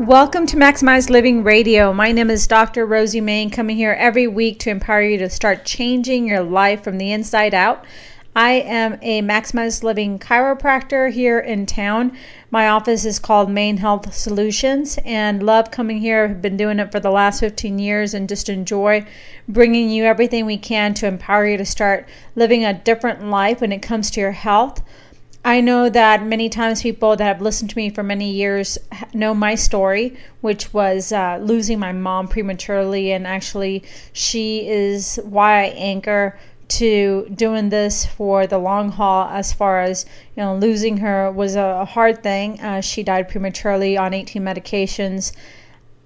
Welcome to Maximized Living Radio. My name is Dr. Rosie Main, coming here every week to empower you to start changing your life from the inside out. I am a Maximized Living chiropractor here in town. My office is called Main Health Solutions and love coming here. I've been doing it for the last 15 years and just enjoy bringing you everything we can to empower you to start living a different life when it comes to your health. I know that many times people that have listened to me for many years know my story, which was uh, losing my mom prematurely. And actually, she is why I anchor to doing this for the long haul as far as you know losing her was a hard thing uh, she died prematurely on 18 medications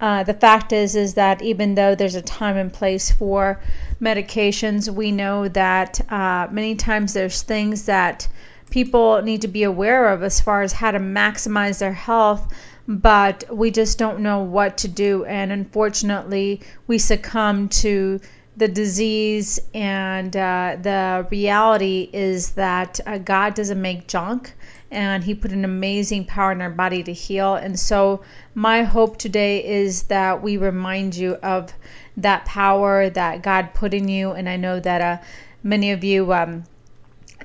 uh, the fact is is that even though there's a time and place for medications we know that uh, many times there's things that people need to be aware of as far as how to maximize their health but we just don't know what to do. And unfortunately we succumb to the disease and uh, the reality is that uh, god doesn't make junk and he put an amazing power in our body to heal. And so my hope today is that we remind you of that power that god put in you. And i know that uh, many of you um,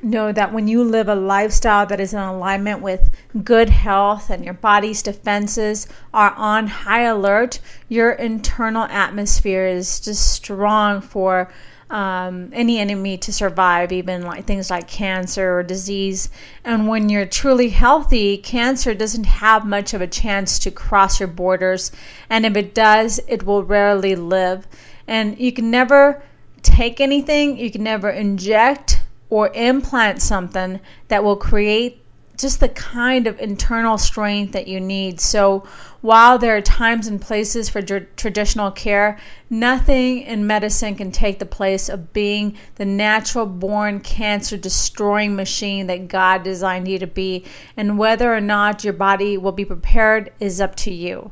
know that when you live a lifestyle that is in alignment with good health and your body's defenses are on high alert, your internal atmosphere is just strong for um, any enemy to survive, even like things like cancer or disease. And when you're truly healthy, cancer doesn't have much of a chance to cross your borders. And if it does, it will rarely live. And you can never take anything, you can never inject or implant something that will create just the kind of internal strength that you need. So, while there are times and places for tr- traditional care, nothing in medicine can take the place of being the natural born cancer destroying machine that God designed you to be. And whether or not your body will be prepared is up to you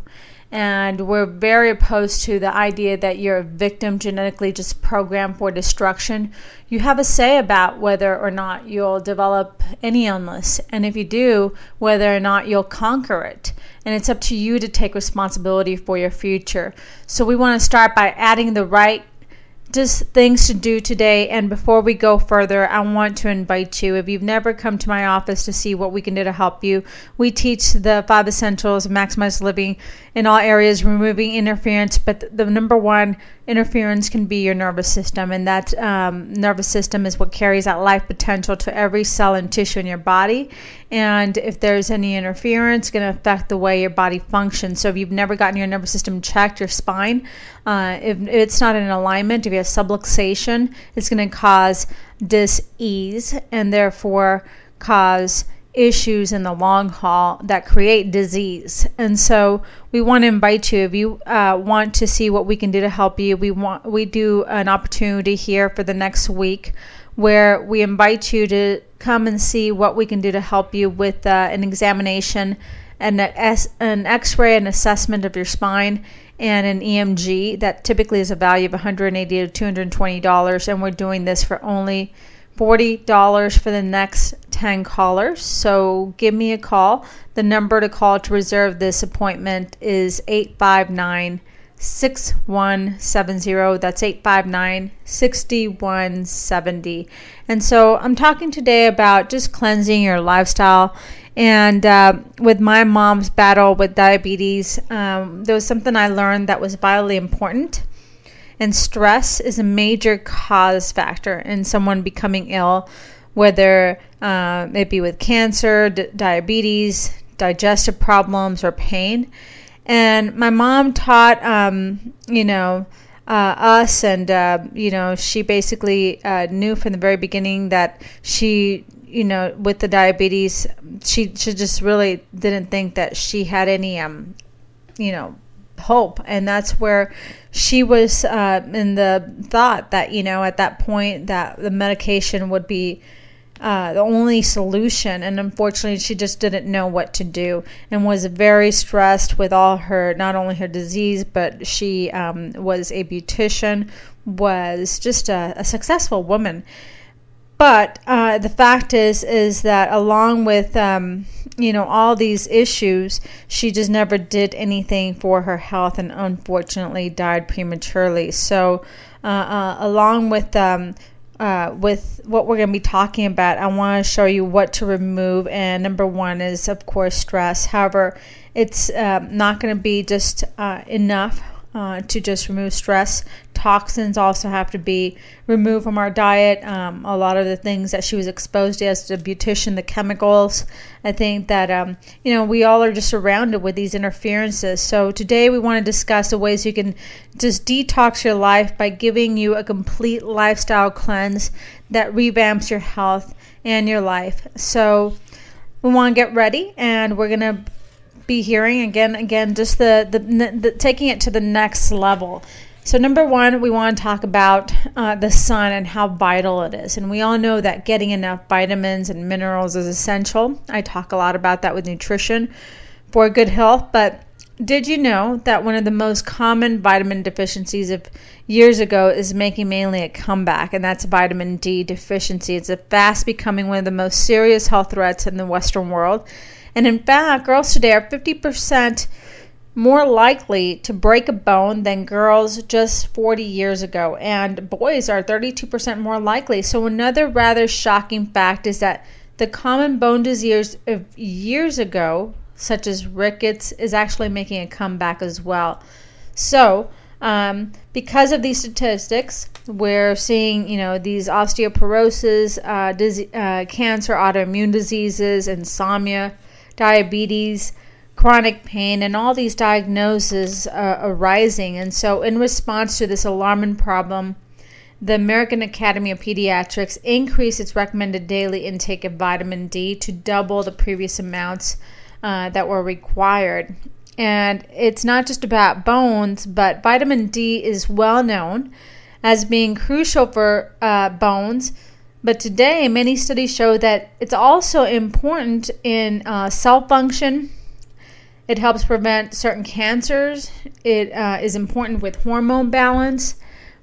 and we're very opposed to the idea that you're a victim genetically just programmed for destruction. You have a say about whether or not you'll develop any illness, and if you do, whether or not you'll conquer it. And it's up to you to take responsibility for your future. So, we want to start by adding the right just things to do today. And before we go further, I want to invite you. If you've never come to my office to see what we can do to help you, we teach the five essentials of maximized living in all areas, removing interference. But the number one interference can be your nervous system, and that um, nervous system is what carries that life potential to every cell and tissue in your body. And if there's any interference, it's going to affect the way your body functions. So if you've never gotten your nervous system checked, your spine, uh, if it's not in alignment, if you have subluxation, it's going to cause dis-ease and therefore cause issues in the long haul that create disease. And so we want to invite you if you uh, want to see what we can do to help you. We want we do an opportunity here for the next week where we invite you to come and see what we can do to help you with uh, an examination and an X-ray, an assessment of your spine, and an EMG. That typically is a value of 180 to 220 dollars, and we're doing this for only $40 for the next 10 callers. So give me a call. The number to call to reserve this appointment is 859 6170. That's 859 6170. And so I'm talking today about just cleansing your lifestyle. And uh, with my mom's battle with diabetes, um, there was something I learned that was vitally important and stress is a major cause factor in someone becoming ill, whether uh, it be with cancer, d- diabetes, digestive problems, or pain. And my mom taught, um, you know, uh, us, and uh, you know, she basically uh, knew from the very beginning that she, you know, with the diabetes, she she just really didn't think that she had any, um, you know, hope. And that's where she was uh, in the thought that, you know, at that point that the medication would be uh, the only solution. And unfortunately, she just didn't know what to do and was very stressed with all her, not only her disease, but she um, was a beautician, was just a, a successful woman. But uh, the fact is, is that along with um, you know all these issues, she just never did anything for her health, and unfortunately died prematurely. So, uh, uh, along with um, uh, with what we're going to be talking about, I want to show you what to remove. And number one is, of course, stress. However, it's um, not going to be just uh, enough uh, to just remove stress. Toxins also have to be removed from our diet. Um, a lot of the things that she was exposed to as a beautician, the chemicals. I think that um, you know we all are just surrounded with these interferences. So today we want to discuss the ways you can just detox your life by giving you a complete lifestyle cleanse that revamps your health and your life. So we want to get ready, and we're gonna be hearing again again just the, the, the taking it to the next level so number one we want to talk about uh, the sun and how vital it is and we all know that getting enough vitamins and minerals is essential i talk a lot about that with nutrition for good health but did you know that one of the most common vitamin deficiencies of years ago is making mainly a comeback, and that's vitamin D deficiency? It's a fast becoming one of the most serious health threats in the Western world. And in fact, girls today are 50% more likely to break a bone than girls just 40 years ago, and boys are 32% more likely. So, another rather shocking fact is that the common bone disease of years ago, such as rickets, is actually making a comeback as well. So, um, because of these statistics, we're seeing, you know, these osteoporosis, uh, uh, cancer, autoimmune diseases, insomnia, diabetes, chronic pain, and all these diagnoses uh, arising. And so, in response to this alarming problem, the American Academy of Pediatrics increased its recommended daily intake of vitamin D to double the previous amounts uh, that were required. And it's not just about bones, but vitamin D is well known as being crucial for uh, bones but today, many studies show that it's also important in uh, cell function. It helps prevent certain cancers. It uh, is important with hormone balance.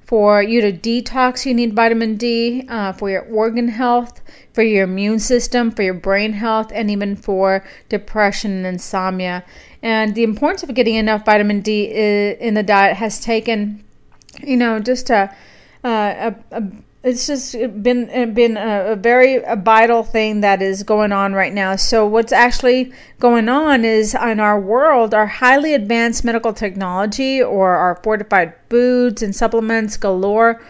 For you to detox, you need vitamin D uh, for your organ health, for your immune system, for your brain health, and even for depression and insomnia. And the importance of getting enough vitamin D in the diet has taken, you know, just a, uh, a, a it's just been been a, a very a vital thing that is going on right now. So what's actually going on is in our world, our highly advanced medical technology or our fortified foods and supplements galore,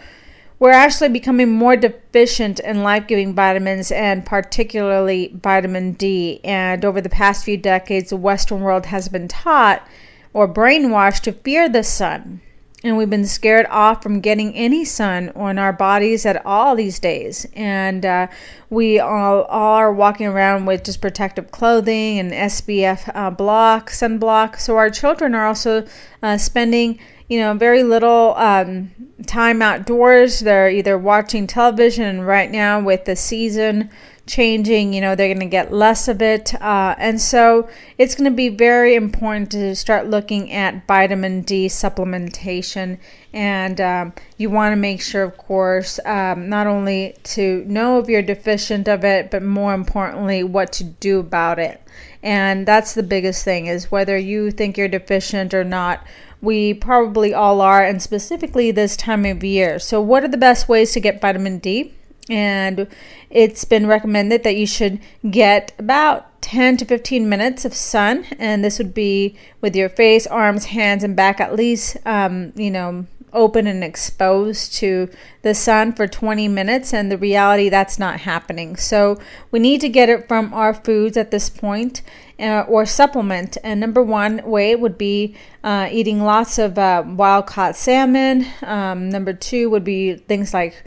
we're actually becoming more deficient in life-giving vitamins and particularly vitamin D. And over the past few decades, the Western world has been taught or brainwashed to fear the sun and we've been scared off from getting any sun on our bodies at all these days. And uh, we all, all, are walking around with just protective clothing and SPF uh, block, sunblock. So our children are also uh, spending, you know, very little um, time outdoors. They're either watching television, right now with the season changing, you know, they're going to get less of it. Uh, and so it's going to be very important to start looking at vitamin D supplementation. And um, you want to make sure, of course, um, not only to know if you're deficient of it, but more importantly, what to do about it. And that's the biggest thing is whether you think you're deficient or not. We probably all are, and specifically this time of year. So, what are the best ways to get vitamin D? And it's been recommended that you should get about 10 to 15 minutes of sun. And this would be with your face arms hands and back at least um, you know open and exposed to the sun for 20 minutes. And the reality that's not happening. So we need to get it from our foods at this point, uh, or supplement. And number one way would be uh, eating lots of uh, wild caught salmon. Um, number two would be things like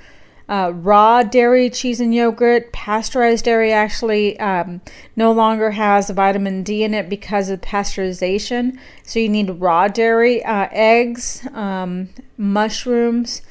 uh, raw dairy, cheese, and yogurt. Pasteurized dairy actually um, no longer has vitamin D in it because of pasteurization. So you need raw dairy, uh, eggs, um, mushrooms,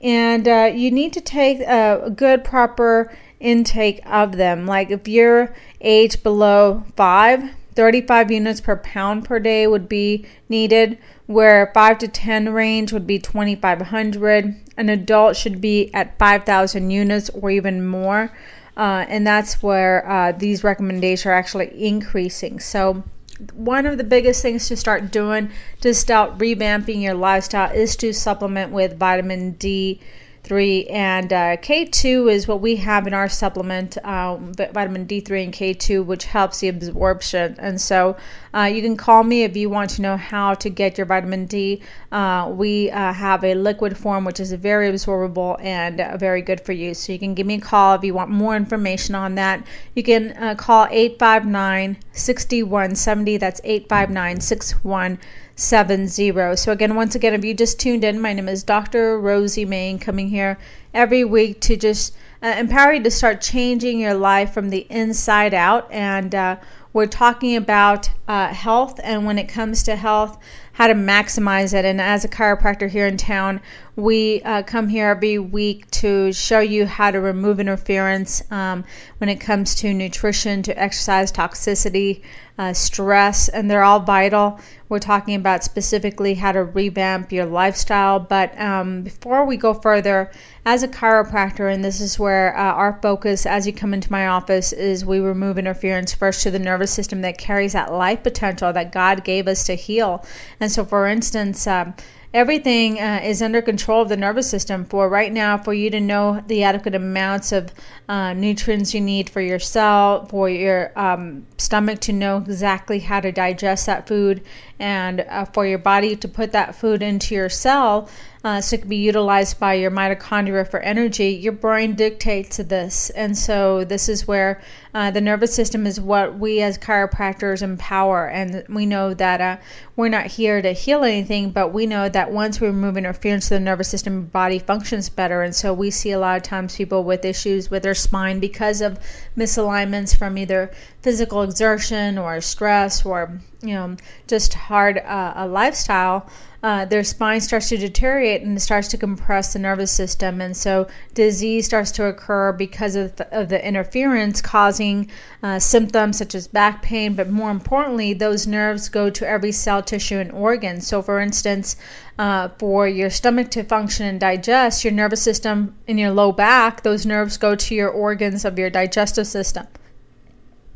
and uh, you need to take a good, proper intake of them. Like if you're age below five, 35 units per pound per day would be needed, where 5 to 10 range would be 2500. An adult should be at 5000 units or even more. Uh, and that's where uh, these recommendations are actually increasing. So, one of the biggest things to start doing to start revamping your lifestyle is to supplement with vitamin D 3 and uh, K2 is what we have in our supplement, um, vitamin D3 and K2, which helps the absorption. And so uh, you can call me if you want to know how to get your vitamin D. Uh, we uh, have a liquid form, which is very absorbable and uh, very good for you. So you can give me a call if you want more information on that. You can uh, call 859 6170. That's 859 6170. So, again, once again, if you just tuned in, my name is Dr. Rosie Main, coming here every week to just uh, empower you to start changing your life from the inside out. And uh, we're talking about uh, health, and when it comes to health, how to maximize it. And as a chiropractor here in town, we uh, come here every week to show you how to remove interference um, when it comes to nutrition, to exercise toxicity, uh, stress, and they're all vital. We're talking about specifically how to revamp your lifestyle. But um, before we go further, as a chiropractor, and this is where uh, our focus as you come into my office is we remove interference first to the nervous system that carries that life potential that God gave us to heal. And so, for instance, um, everything uh, is under control of the nervous system for right now for you to know the adequate amounts of uh, nutrients you need for your cell for your um, stomach to know exactly how to digest that food and uh, for your body to put that food into your cell uh, so it can be utilized by your mitochondria for energy, your brain dictates this. And so this is where uh, the nervous system is what we as chiropractors empower. And we know that uh, we're not here to heal anything, but we know that once we remove interference to the nervous system, body functions better. And so we see a lot of times people with issues with their spine because of misalignments from either physical exertion or stress or you know just hard uh, a lifestyle uh, their spine starts to deteriorate and it starts to compress the nervous system. And so disease starts to occur because of the, of the interference, causing uh, symptoms such as back pain. But more importantly, those nerves go to every cell, tissue, and organ. So, for instance, uh, for your stomach to function and digest, your nervous system in your low back, those nerves go to your organs of your digestive system.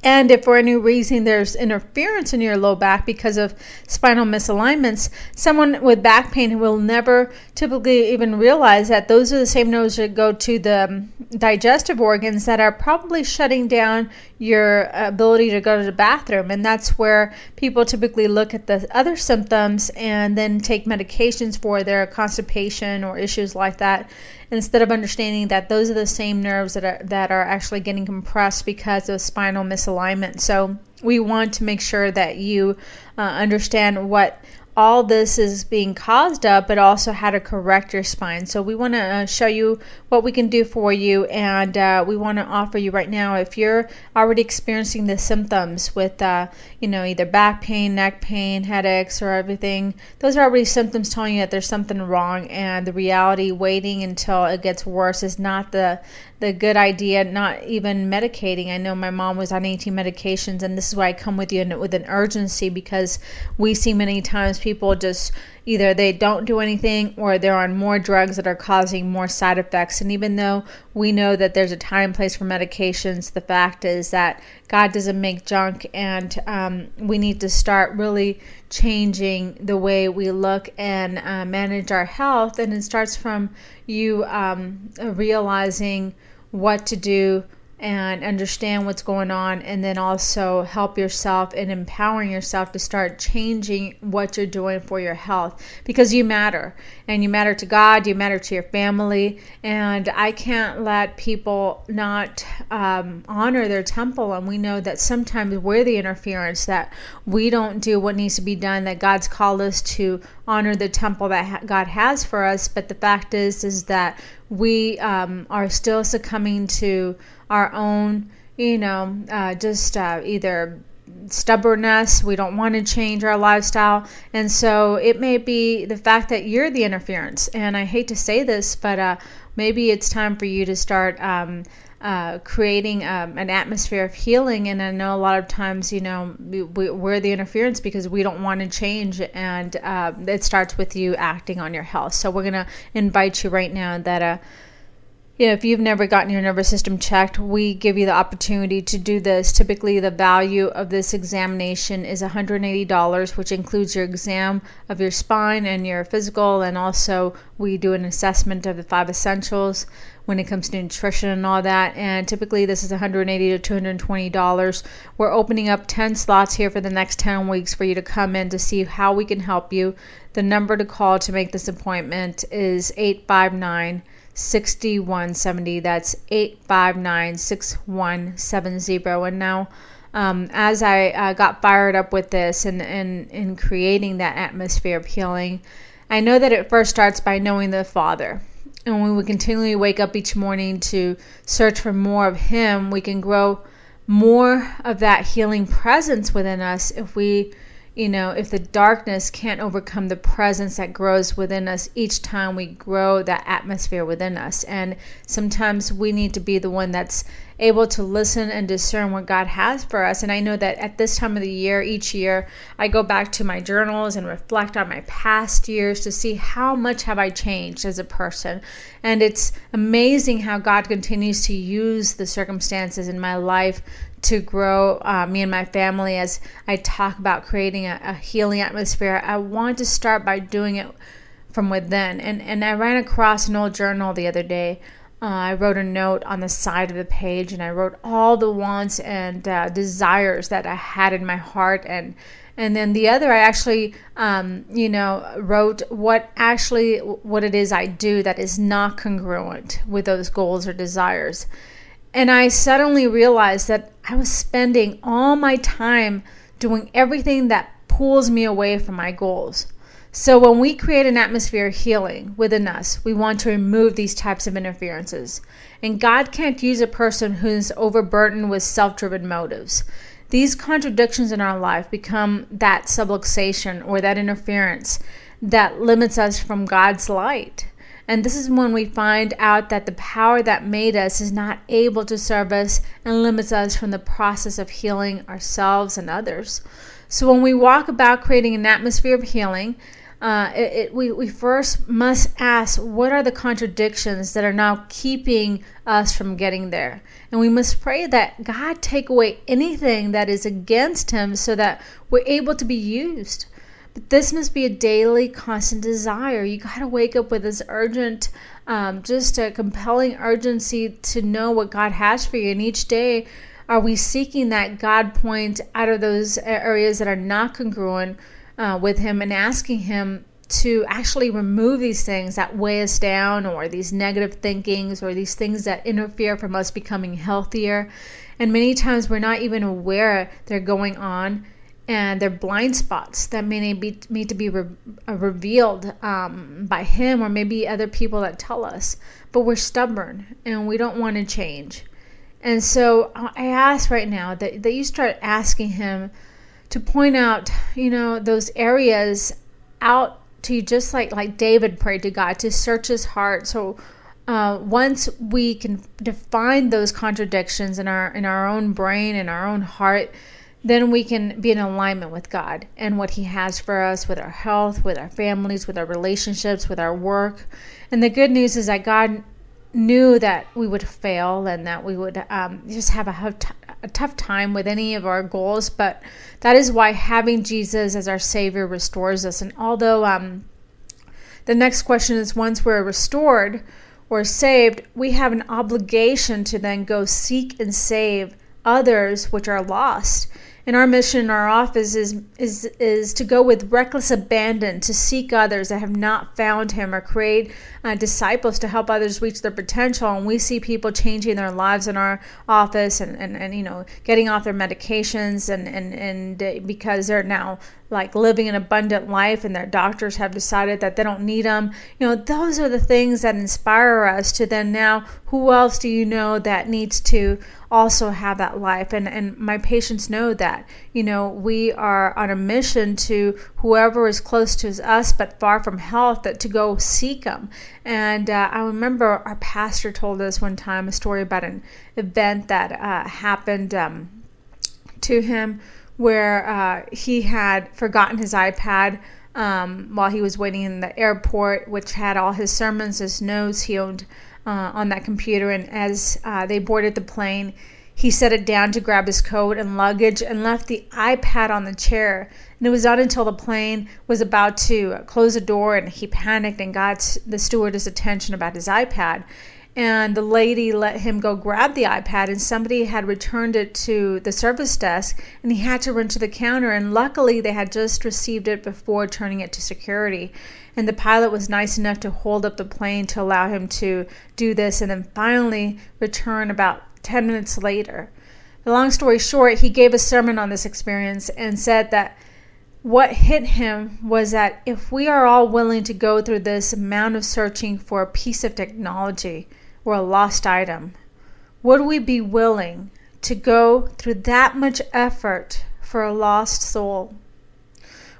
And if for any reason there's interference in your low back because of spinal misalignments, someone with back pain will never typically even realize that those are the same nerves that go to the digestive organs that are probably shutting down your ability to go to the bathroom. And that's where people typically look at the other symptoms and then take medications for their constipation or issues like that instead of understanding that those are the same nerves that are that are actually getting compressed because of spinal misalignment. So we want to make sure that you uh, understand what all this is being caused up, but also how to correct your spine. So, we want to uh, show you what we can do for you, and uh, we want to offer you right now if you're already experiencing the symptoms with, uh, you know, either back pain, neck pain, headaches, or everything, those are already symptoms telling you that there's something wrong, and the reality waiting until it gets worse is not the the good idea not even medicating. I know my mom was on 18 medications, and this is why I come with you with an urgency because we see many times people just either they don't do anything or they're on more drugs that are causing more side effects. And even though we know that there's a time and place for medications, the fact is that God doesn't make junk, and um, we need to start really changing the way we look and uh, manage our health. And it starts from you um, realizing what to do and understand what's going on and then also help yourself and empowering yourself to start changing what you're doing for your health because you matter and you matter to God, you matter to your family, and I can't let people not um, honor their temple. And we know that sometimes we're the interference that we don't do what needs to be done. That God's called us to honor the temple that God has for us, but the fact is, is that we um, are still succumbing to our own, you know, uh, just uh, either stubbornness, we don't want to change our lifestyle. And so it may be the fact that you're the interference. And I hate to say this, but uh, maybe it's time for you to start. Um, uh, creating um, an atmosphere of healing. And I know a lot of times, you know, we, are the interference because we don't want to change. And uh, it starts with you acting on your health. So we're going to invite you right now that uh, you know, if you've never gotten your nervous system checked, we give you the opportunity to do this. Typically, the value of this examination is $180, which includes your exam of your spine and your physical, and also we do an assessment of the five essentials when it comes to nutrition and all that. And typically, this is 180 to $220. We're opening up 10 slots here for the next 10 weeks for you to come in to see how we can help you. The number to call to make this appointment is 859- 6170. That's 859 6170. And now, um, as I uh, got fired up with this and in creating that atmosphere of healing, I know that it first starts by knowing the Father. And when we continually wake up each morning to search for more of Him, we can grow more of that healing presence within us if we you know, if the darkness can't overcome the presence that grows within us each time we grow that atmosphere within us. And sometimes we need to be the one that's able to listen and discern what God has for us. And I know that at this time of the year, each year, I go back to my journals and reflect on my past years to see how much have I changed as a person. And it's amazing how God continues to use the circumstances in my life to grow uh, me and my family as I talk about creating a, a, healing atmosphere. I want to start by doing it from within. And, and I ran across an old journal the other day. Uh, I wrote a note on the side of the page and I wrote all the wants and uh, desires that I had in my heart. And, and then the other, I actually, um, you know, wrote what actually, what it is I do that is not congruent with those goals or desires. And I suddenly realized that I was spending all my time doing everything that pulls me away from my goals. So, when we create an atmosphere of healing within us, we want to remove these types of interferences. And God can't use a person who's overburdened with self driven motives. These contradictions in our life become that subluxation or that interference that limits us from God's light. And this is when we find out that the power that made us is not able to serve us and limits us from the process of healing ourselves and others. So when we walk about creating an atmosphere of healing, uh, it, it, we, we first must ask what are the contradictions that are now keeping us from getting there? And we must pray that God take away anything that is against Him so that we're able to be used. But this must be a daily, constant desire. You got to wake up with this urgent, um, just a compelling urgency to know what God has for you. And each day, are we seeking that God point out of those areas that are not congruent uh, with Him and asking Him to actually remove these things that weigh us down or these negative thinkings or these things that interfere from us becoming healthier? And many times we're not even aware they're going on and they're blind spots that may need to be re- uh, revealed um, by him or maybe other people that tell us but we're stubborn and we don't want to change and so i ask right now that, that you start asking him to point out you know those areas out to you just like like david prayed to god to search his heart so uh, once we can define those contradictions in our in our own brain and our own heart then we can be in alignment with God and what He has for us with our health, with our families, with our relationships, with our work. And the good news is that God knew that we would fail and that we would um, just have a, a tough time with any of our goals. But that is why having Jesus as our Savior restores us. And although um, the next question is once we're restored, or saved, we have an obligation to then go seek and save others which are lost. And our mission in our office is, is, is to go with reckless abandon to seek others that have not found Him or create uh, disciples to help others reach their potential. And we see people changing their lives in our office and, and, and you know, getting off their medications and, and, and uh, because they're now like living an abundant life and their doctors have decided that they don't need them. You know, those are the things that inspire us to then now, who else do you know that needs to also have that life? And, and my patients know that, you know, we are on a mission to whoever is close to us but far from health that to go seek them. And uh, I remember our pastor told us one time a story about an event that uh, happened um, to him where uh, he had forgotten his iPad um, while he was waiting in the airport, which had all his sermons, his notes he owned uh, on that computer. And as uh, they boarded the plane, he set it down to grab his coat and luggage and left the iPad on the chair. And it was not until the plane was about to close the door and he panicked and got the stewardess' attention about his iPad and the lady let him go grab the iPad and somebody had returned it to the service desk and he had to run to the counter and luckily they had just received it before turning it to security. And the pilot was nice enough to hold up the plane to allow him to do this and then finally return about 10 minutes later. The long story short he gave a sermon on this experience and said that what hit him was that if we are all willing to go through this amount of searching for a piece of technology or a lost item? Would we be willing to go through that much effort for a lost soul?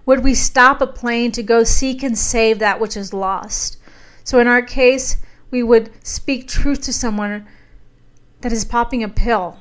Would we stop a plane to go seek and save that which is lost? So, in our case, we would speak truth to someone that is popping a pill.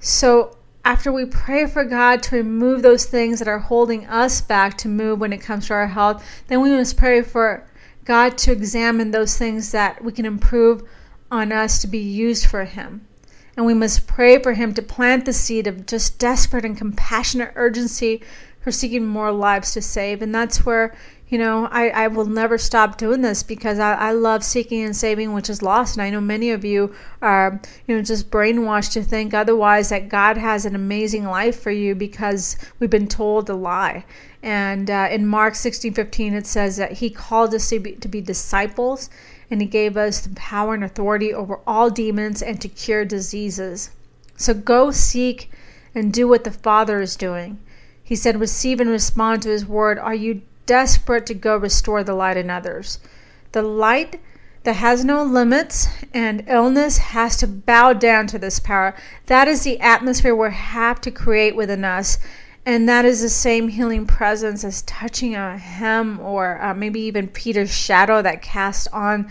So, after we pray for God to remove those things that are holding us back to move when it comes to our health, then we must pray for God to examine those things that we can improve on us to be used for Him. And we must pray for Him to plant the seed of just desperate and compassionate urgency for seeking more lives to save. And that's where, you know, I, I will never stop doing this because I, I love seeking and saving which is lost. And I know many of you are, you know, just brainwashed to think otherwise that God has an amazing life for you because we've been told a lie. And uh, in Mark 16 15, it says that He called us to be, to be disciples and He gave us the power and authority over all demons and to cure diseases. So go seek and do what the Father is doing. He said, Receive and respond to His word. Are you desperate to go restore the light in others? The light that has no limits and illness has to bow down to this power. That is the atmosphere we have to create within us and that is the same healing presence as touching a hem or uh, maybe even Peter's shadow that cast on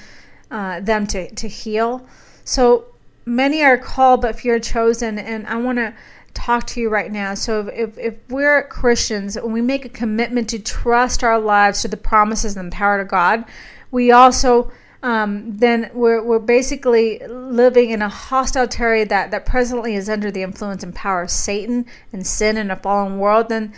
uh, them to, to heal. So many are called, but few are chosen. And I want to talk to you right now. So if, if we're Christians and we make a commitment to trust our lives to the promises and the power of God, we also um, then we're, we're basically living in a hostile territory that, that presently is under the influence and power of Satan and sin in a fallen world, then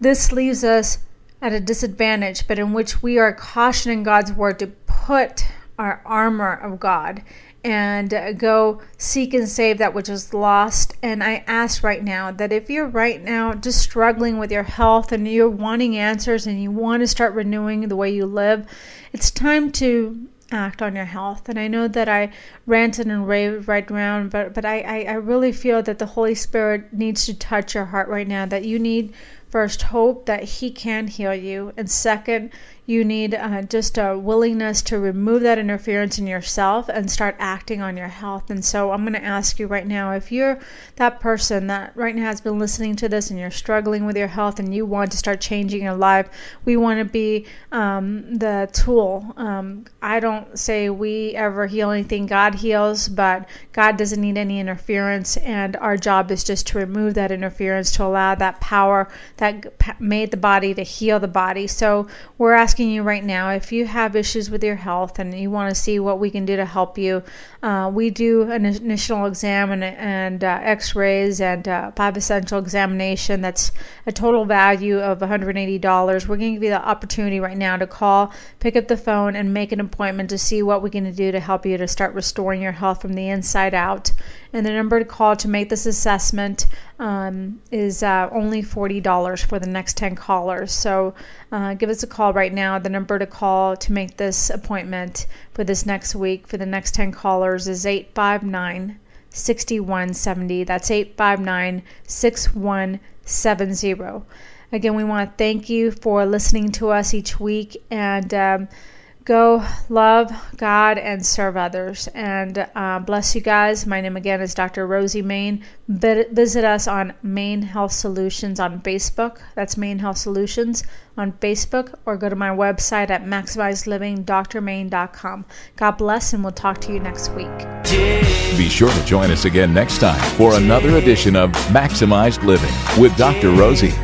this leaves us at a disadvantage, but in which we are cautioning God's word to put our armor of God and uh, go seek and save that which is lost. And I ask right now that if you're right now just struggling with your health and you're wanting answers and you want to start renewing the way you live, it's time to act on your health. And I know that I ranted and raved right around, but but I, I, I really feel that the Holy Spirit needs to touch your heart right now. That you need first hope that He can heal you, and second, you need uh, just a willingness to remove that interference in yourself and start acting on your health. And so I'm going to ask you right now if you're that person that right now has been listening to this and you're struggling with your health and you want to start changing your life, we want to be um, the tool. Um, I don't say we ever heal anything, God heals, but God doesn't need any interference. And our job is just to remove that interference to allow that power that made the body to heal the body. So we're asking asking you right now if you have issues with your health and you want to see what we can do to help you. Uh, we do an initial exam and, and uh, x rays and uh, five essential examination. That's a total value of $180. We're going to give you the opportunity right now to call, pick up the phone, and make an appointment to see what we can do to help you to start restoring your health from the inside out. And the number to call to make this assessment um, is uh, only $40 for the next 10 callers. So uh, give us a call right now. The number to call to make this appointment for this next week for the next 10 callers is 859 6170. That's 859 6170. Again, we want to thank you for listening to us each week and. Um, go love God and serve others. And uh, bless you guys. My name again is Dr. Rosie Main. Visit us on Main Health Solutions on Facebook. That's Main Health Solutions on Facebook, or go to my website at maximizedlivingdrmain.com. God bless, and we'll talk to you next week. Be sure to join us again next time for another edition of Maximized Living with Dr. Rosie.